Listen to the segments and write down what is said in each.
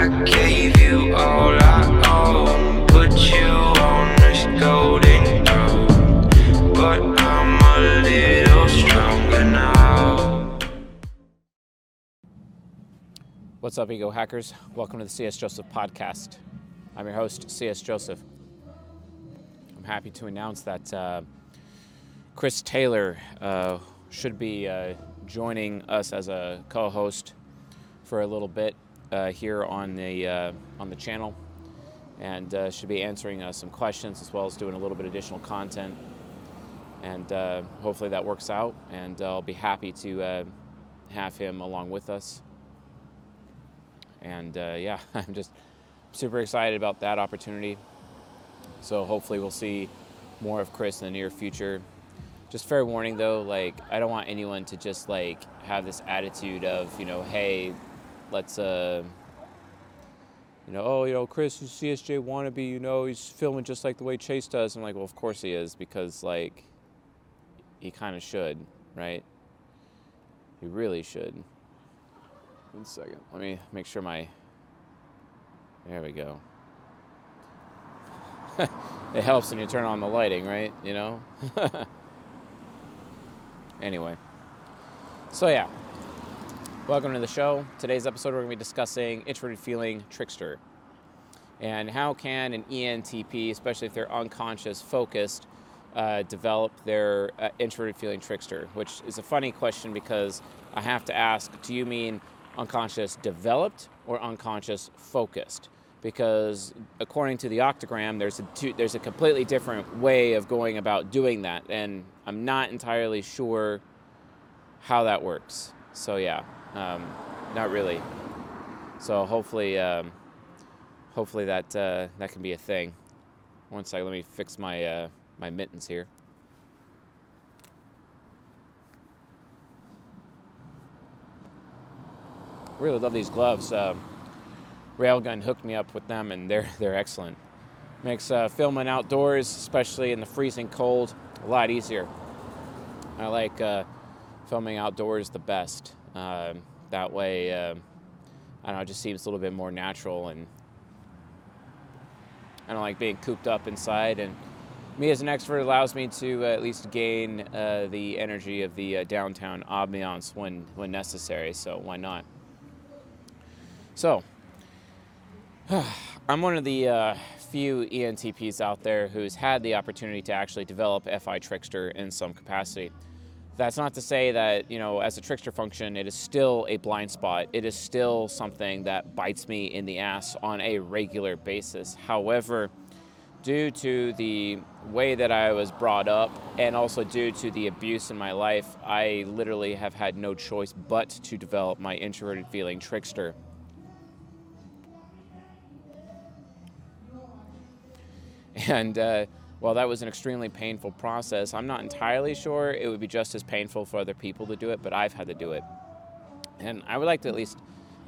I gave you all I own, put you on this golden throne. But I'm a little stronger now. What's up, Ego Hackers? Welcome to the CS Joseph podcast. I'm your host, CS Joseph. I'm happy to announce that uh, Chris Taylor uh, should be uh, joining us as a co-host for a little bit here on the uh, on the channel, and uh, should be answering uh, some questions as well as doing a little bit additional content. And uh, hopefully that works out, and I'll be happy to uh, have him along with us. And uh, yeah, I'm just super excited about that opportunity. So hopefully we'll see more of Chris in the near future. Just fair warning though, like I don't want anyone to just like have this attitude of, you know, hey, let's uh you know, oh, you know, Chris is CSJ wannabe, you know, he's filming just like the way Chase does. I'm like, well, of course he is, because like he kind of should, right? He really should. One second. Let me make sure my. There we go. it helps when you turn on the lighting, right? You know? anyway. So, yeah. Welcome to the show. Today's episode, we're going to be discussing introverted feeling trickster. And how can an ENTP, especially if they're unconscious focused, uh, develop their uh, introverted feeling trickster? Which is a funny question because I have to ask do you mean unconscious developed or unconscious focused? Because according to the octagram, there's a two, there's a completely different way of going about doing that, and I'm not entirely sure how that works. So yeah, um, not really. So hopefully, um, hopefully that uh, that can be a thing. One second, let me fix my uh, my mittens here. Really love these gloves. Um, Railgun hooked me up with them, and they're they're excellent. Makes uh, filming outdoors, especially in the freezing cold, a lot easier. I like uh, filming outdoors the best. Um that way, um I don't know, it just seems a little bit more natural, and I don't like being cooped up inside. And me as an extrovert allows me to uh, at least gain uh, the energy of the uh, downtown ambiance when when necessary. So why not? So, I'm one of the uh, few ENTPs out there who's had the opportunity to actually develop FI Trickster in some capacity. That's not to say that, you know, as a trickster function, it is still a blind spot. It is still something that bites me in the ass on a regular basis. However, due to the way that I was brought up and also due to the abuse in my life, I literally have had no choice but to develop my introverted feeling trickster. And uh, while that was an extremely painful process, I'm not entirely sure it would be just as painful for other people to do it, but I've had to do it. And I would like to at least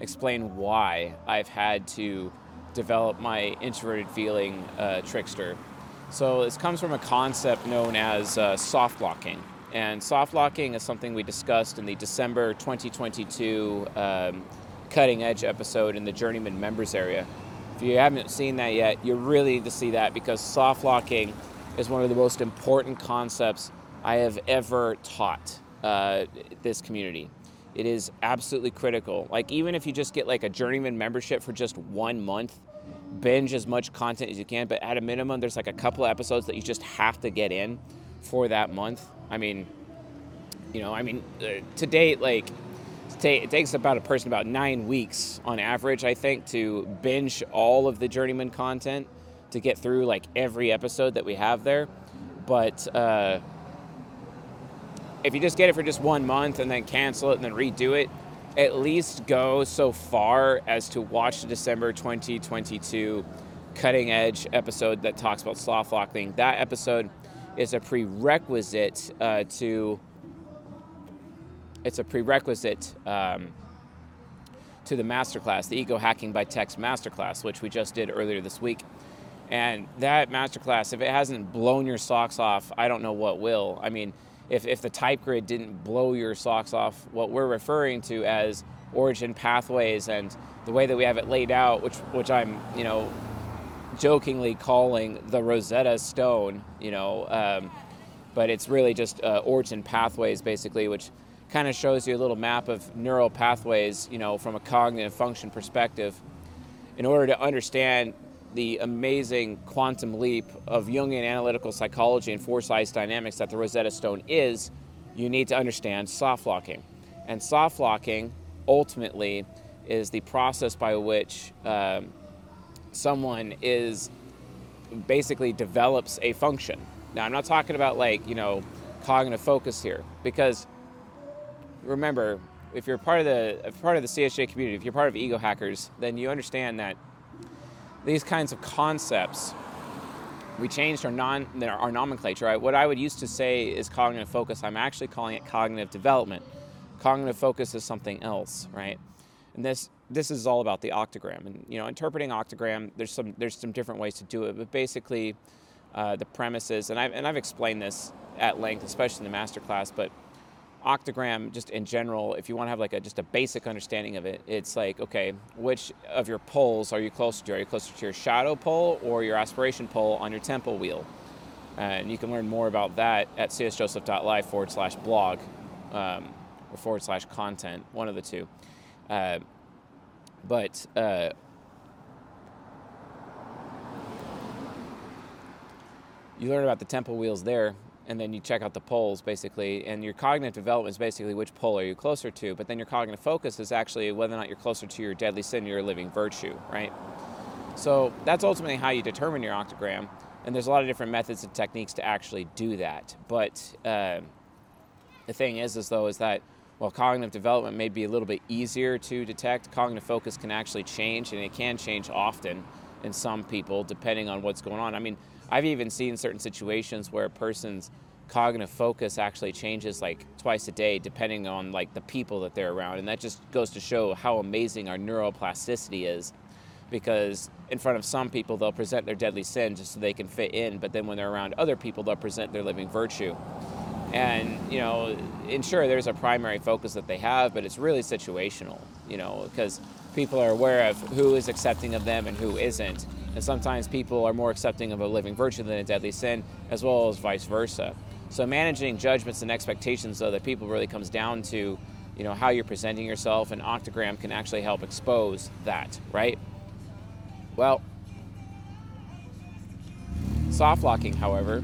explain why I've had to develop my introverted feeling uh, trickster. So this comes from a concept known as uh, soft locking. And soft locking is something we discussed in the December 2022 um, cutting edge episode in the Journeyman members area. If you haven't seen that yet, you really need to see that because soft locking is one of the most important concepts I have ever taught uh, this community. It is absolutely critical. Like even if you just get like a journeyman membership for just one month, binge as much content as you can. But at a minimum, there's like a couple of episodes that you just have to get in for that month. I mean, you know, I mean, uh, to date, like ta- it takes about a person about nine weeks on average, I think, to binge all of the journeyman content to get through like every episode that we have there. But uh, if you just get it for just one month and then cancel it and then redo it, at least go so far as to watch the December 2022 cutting edge episode that talks about soft locking. That episode is a prerequisite uh, to it's a prerequisite um, to the masterclass, the Ego Hacking by Text masterclass, which we just did earlier this week. And that masterclass, if it hasn't blown your socks off, I don't know what will. I mean, if, if the type grid didn't blow your socks off, what we're referring to as origin pathways and the way that we have it laid out, which which I'm you know jokingly calling the Rosetta Stone, you know, um, but it's really just uh, origin pathways basically, which kind of shows you a little map of neural pathways, you know, from a cognitive function perspective. In order to understand the amazing quantum leap of Jungian analytical psychology and four sides dynamics that the Rosetta Stone is, you need to understand soft locking. And soft locking ultimately is the process by which um, someone is basically develops a function. Now, I'm not talking about like, you know, cognitive focus here because remember, if you're part of the part of the CSJ community, if you're part of ego hackers, then you understand that these kinds of concepts we changed our non our nomenclature. Right? What I would used to say is cognitive focus. I'm actually calling it cognitive development. Cognitive focus is something else, right? And this this is all about the octagram. And you know, interpreting octagram, there's some there's some different ways to do it, but basically, uh, the premises, and I've and I've explained this at length, especially in the masterclass, but octagram just in general if you want to have like a just a basic understanding of it it's like okay which of your poles are you closer to? Are you closer to your shadow pole or your aspiration pole on your temple wheel? And you can learn more about that at csjoseph.live forward slash blog um, or forward slash content one of the two. Uh, but uh, you learn about the temple wheels there and then you check out the poles basically and your cognitive development is basically which pole are you closer to but then your cognitive focus is actually whether or not you're closer to your deadly sin or your living virtue right? So that's ultimately how you determine your octagram and there's a lot of different methods and techniques to actually do that but uh, the thing is is though is that while cognitive development may be a little bit easier to detect cognitive focus can actually change and it can change often in some people depending on what's going on. I mean I've even seen certain situations where a person's cognitive focus actually changes like twice a day depending on like the people that they're around. And that just goes to show how amazing our neuroplasticity is because in front of some people they'll present their deadly sin just so they can fit in but then when they're around other people they'll present their living virtue. And you know and sure there's a primary focus that they have but it's really situational you know because people are aware of who is accepting of them and who isn't and sometimes people are more accepting of a living virtue than a deadly sin, as well as vice versa. So managing judgments and expectations, though, that people really comes down to, you know, how you're presenting yourself, and Octagram can actually help expose that, right? Well, soft locking, however,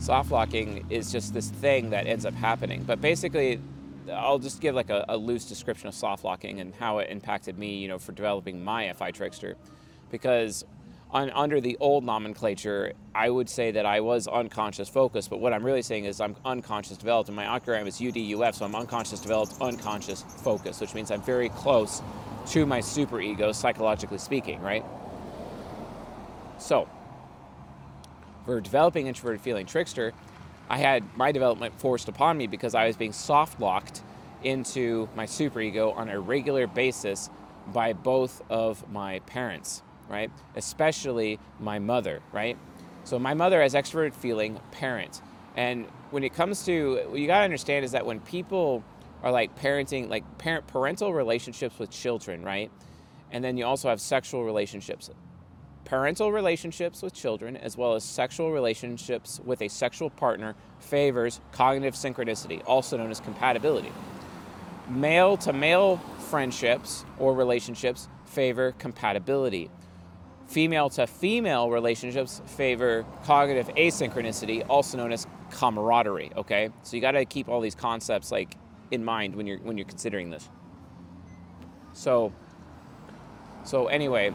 soft locking is just this thing that ends up happening. But basically, I'll just give like a, a loose description of soft locking and how it impacted me, you know, for developing my FI trickster, because on, under the old nomenclature, I would say that I was unconscious focused, but what I'm really saying is I'm unconscious developed, and my octagram is UDUF, so I'm unconscious developed, unconscious focused, which means I'm very close to my superego, psychologically speaking, right? So, for developing introverted feeling trickster, I had my development forced upon me because I was being soft locked into my superego on a regular basis by both of my parents right? Especially my mother, right? So my mother has extroverted feeling parent. And when it comes to what you got to understand is that when people are like parenting like parent parental relationships with children, right? And then you also have sexual relationships. Parental relationships with children as well as sexual relationships with a sexual partner favors cognitive synchronicity, also known as compatibility. Male to male friendships or relationships favor compatibility female to female relationships favor cognitive asynchronicity, also known as camaraderie. Okay, so you got to keep all these concepts like in mind when you're when you're considering this. So, so anyway,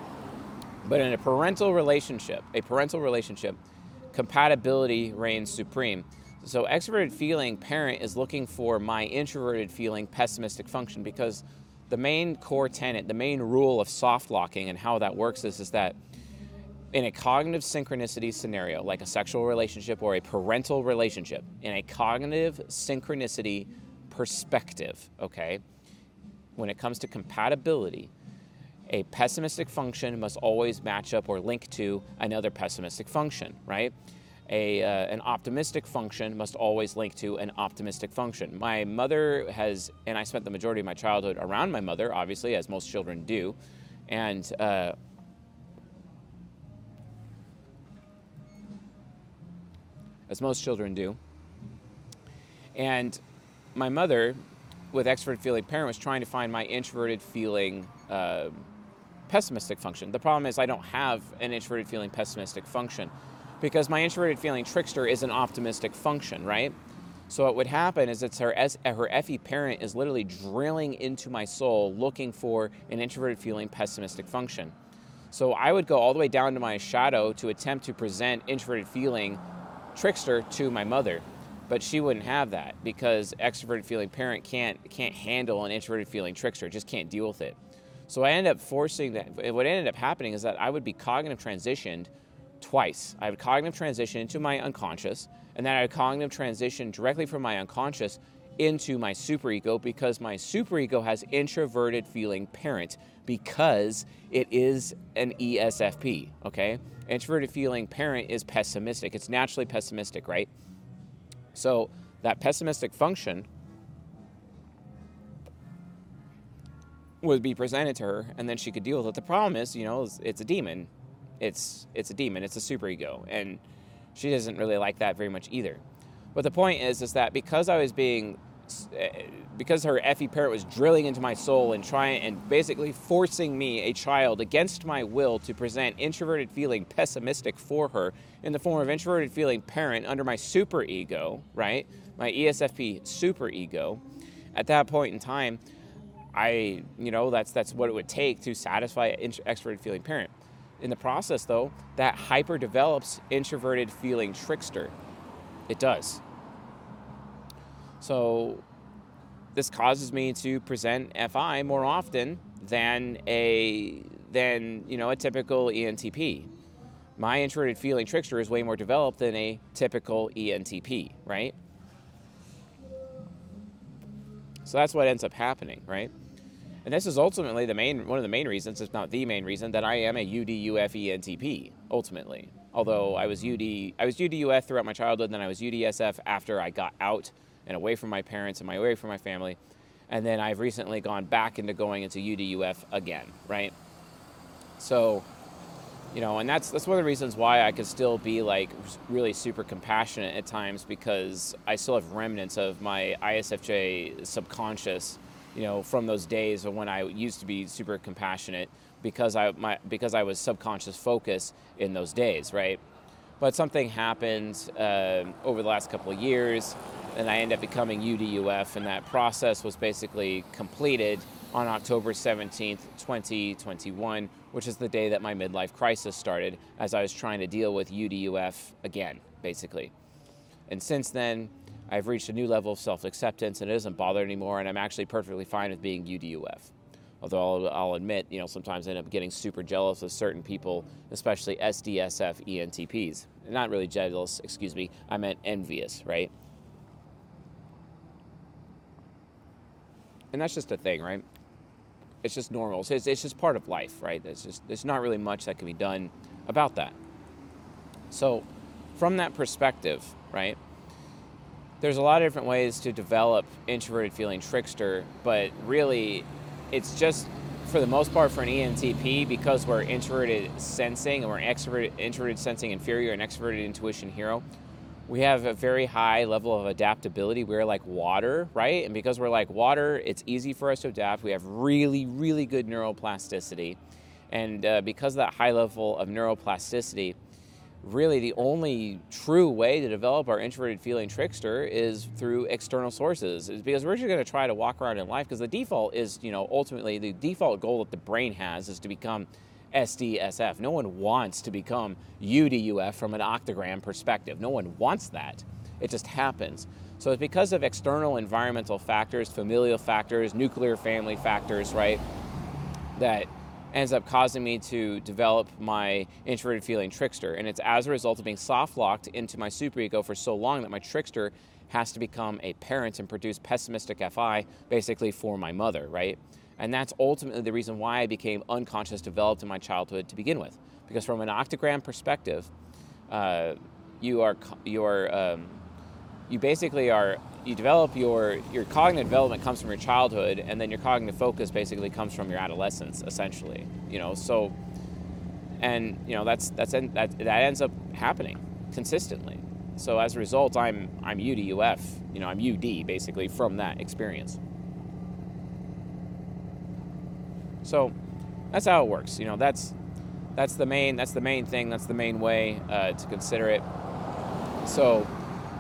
but in a parental relationship, a parental relationship, compatibility reigns supreme. So extroverted feeling parent is looking for my introverted feeling pessimistic function because the main core tenet, the main rule of soft locking and how that works is, is that in a cognitive synchronicity scenario, like a sexual relationship or a parental relationship, in a cognitive synchronicity perspective, okay, when it comes to compatibility, a pessimistic function must always match up or link to another pessimistic function, right? a, uh, an optimistic function must always link to an optimistic function. My mother has, and I spent the majority of my childhood around my mother, obviously, as most children do. And uh, as most children do. And my mother, with extroverted feeling parent, was trying to find my introverted feeling uh, pessimistic function. The problem is I don't have an introverted feeling pessimistic function because my introverted feeling trickster is an optimistic function, right? So what would happen is it's her her FE parent is literally drilling into my soul looking for an introverted feeling pessimistic function. So I would go all the way down to my shadow to attempt to present introverted feeling trickster to my mother, but she wouldn't have that because extroverted feeling parent can't can't handle an introverted feeling trickster, just can't deal with it. So I ended up forcing that. What ended up happening is that I would be cognitive transitioned twice. I would cognitive transition into my unconscious, and then I would cognitive transition directly from my unconscious into my superego because my superego has introverted feeling parent because it is an ESFP, okay? Introverted feeling parent is pessimistic. It's naturally pessimistic, right? So that pessimistic function would be presented to her and then she could deal with it. The problem is, you know, it's, it's a demon it's it's a demon. It's a superego, and she doesn't really like that very much either. But the point is, is that because I was being, eh, because her FE parent was drilling into my soul and trying and basically forcing me, a child, against my will, to present introverted feeling pessimistic for her in the form of introverted feeling parent under my superego, right? My ESFP superego. At that point in time, I, you know, that's that's what it would take to satisfy an extroverted feeling parent. In the process, though, that hyper develops introverted feeling trickster. It does. So this causes me to present FI more often than a than you know a typical ENTP. My introverted feeling trickster is way more developed than a typical ENTP, right? So that's what ends up happening, right? And this is ultimately the main one of the main reasons, if not the main reason, that I am a UDUFENTP, ultimately. Although I was UD I was UDUF throughout my childhood, then I was UDSF after I got out and away from my parents and my away from my family. And then I've recently gone back into going into UDUF again, right? So, you know, and that's that's one of the reasons why I could still be like really super compassionate at times because I still have remnants of my ISFJ subconscious you know, from those days when I used to be super compassionate because I my because I was subconscious focus in those days, right? But something happened uh, over the last couple of years, and I ended up becoming UDUF, and that process was basically completed on October 17th, 2021, which is the day that my midlife crisis started as I was trying to deal with UDUF again, basically. And since then, I've reached a new level of self acceptance and it doesn't bother anymore, and I'm actually perfectly fine with being UDUF. Although I'll, I'll, admit, you know, sometimes I end up getting super jealous of certain people, especially SDSF ENTPs. Not really jealous, excuse me, I meant envious, right? And that's just a thing, right? It's just normal. It's, it's just part of life, right? It's just there's not really much that can be done about that. So, from that perspective, right? There's a lot of different ways to develop introverted feeling trickster, but really it's just for the most part for an ENTP because we're introverted sensing and we're extroverted introverted sensing inferior and extroverted intuition hero. We have a very high level of adaptability. We're like water, right? And because we're like water, it's easy for us to adapt. We have really, really good neuroplasticity. And uh, because of that high level of neuroplasticity, really the only true way to develop our introverted feeling trickster is through external sources is because we're just going to try to walk around in life because the default is you know ultimately the default goal that the brain has is to become SDSF. No one wants to become UDUF from an octagram perspective. No one wants that. It just happens. So it's because of external environmental factors, familial factors, nuclear family factors, right? That ends up causing me to develop my introverted feeling trickster. And it's as a result of being soft locked into my superego for so long that my trickster has to become a parent and produce pessimistic FI basically for my mother, right? And that's ultimately the reason why I became unconscious developed in my childhood to begin with. Because from an octagram perspective, uh, you are you are um, you basically are you develop your your cognitive development comes from your childhood, and then your cognitive focus basically comes from your adolescence, essentially. You know, so and you know that's that's that that ends up happening consistently. So as a result, I'm I'm UDUF. You know, I'm UD basically from that experience. So that's how it works. You know, that's that's the main that's the main thing. That's the main way uh, to consider it. So,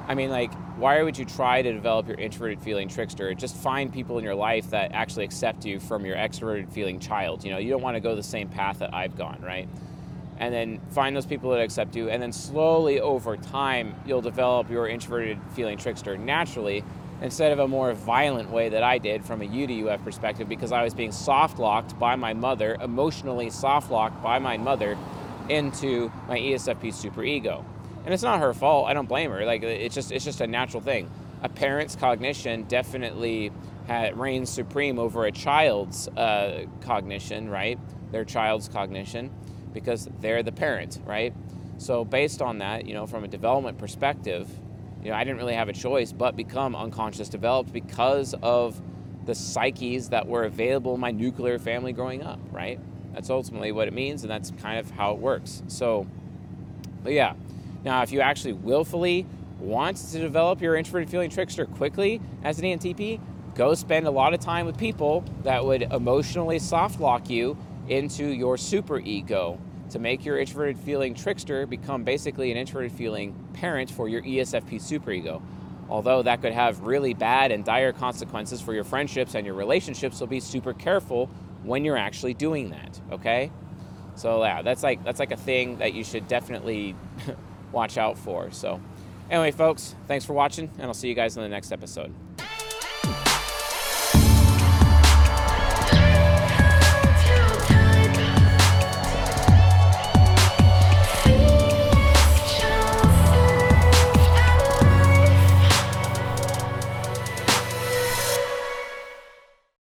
I mean, like, why would you try to develop your introverted feeling trickster? Just find people in your life that actually accept you from your extroverted feeling child. You know, you don't want to go the same path that I've gone, right? And then find those people that accept you, and then slowly over time, you'll develop your introverted feeling trickster naturally instead of a more violent way that I did from a UDUF perspective because I was being soft locked by my mother, emotionally soft locked by my mother into my ESFP superego. And it's not her fault. I don't blame her. Like it's just it's just a natural thing. A parent's cognition definitely had, reigns supreme over a child's uh, cognition, right? Their child's cognition, because they're the parent, right? So based on that, you know, from a development perspective, you know, I didn't really have a choice but become unconscious developed because of the psyches that were available in my nuclear family growing up, right? That's ultimately what it means, and that's kind of how it works. So, but yeah. Now, if you actually willfully want to develop your introverted feeling trickster quickly as an ENTP, go spend a lot of time with people that would emotionally soft lock you into your super ego to make your introverted feeling trickster become basically an introverted feeling parent for your ESFP superego. Although that could have really bad and dire consequences for your friendships and your relationships, so be super careful when you're actually doing that, okay? So yeah, that's like that's like a thing that you should definitely watch out for. So anyway, folks, thanks for watching and I'll see you guys in the next episode.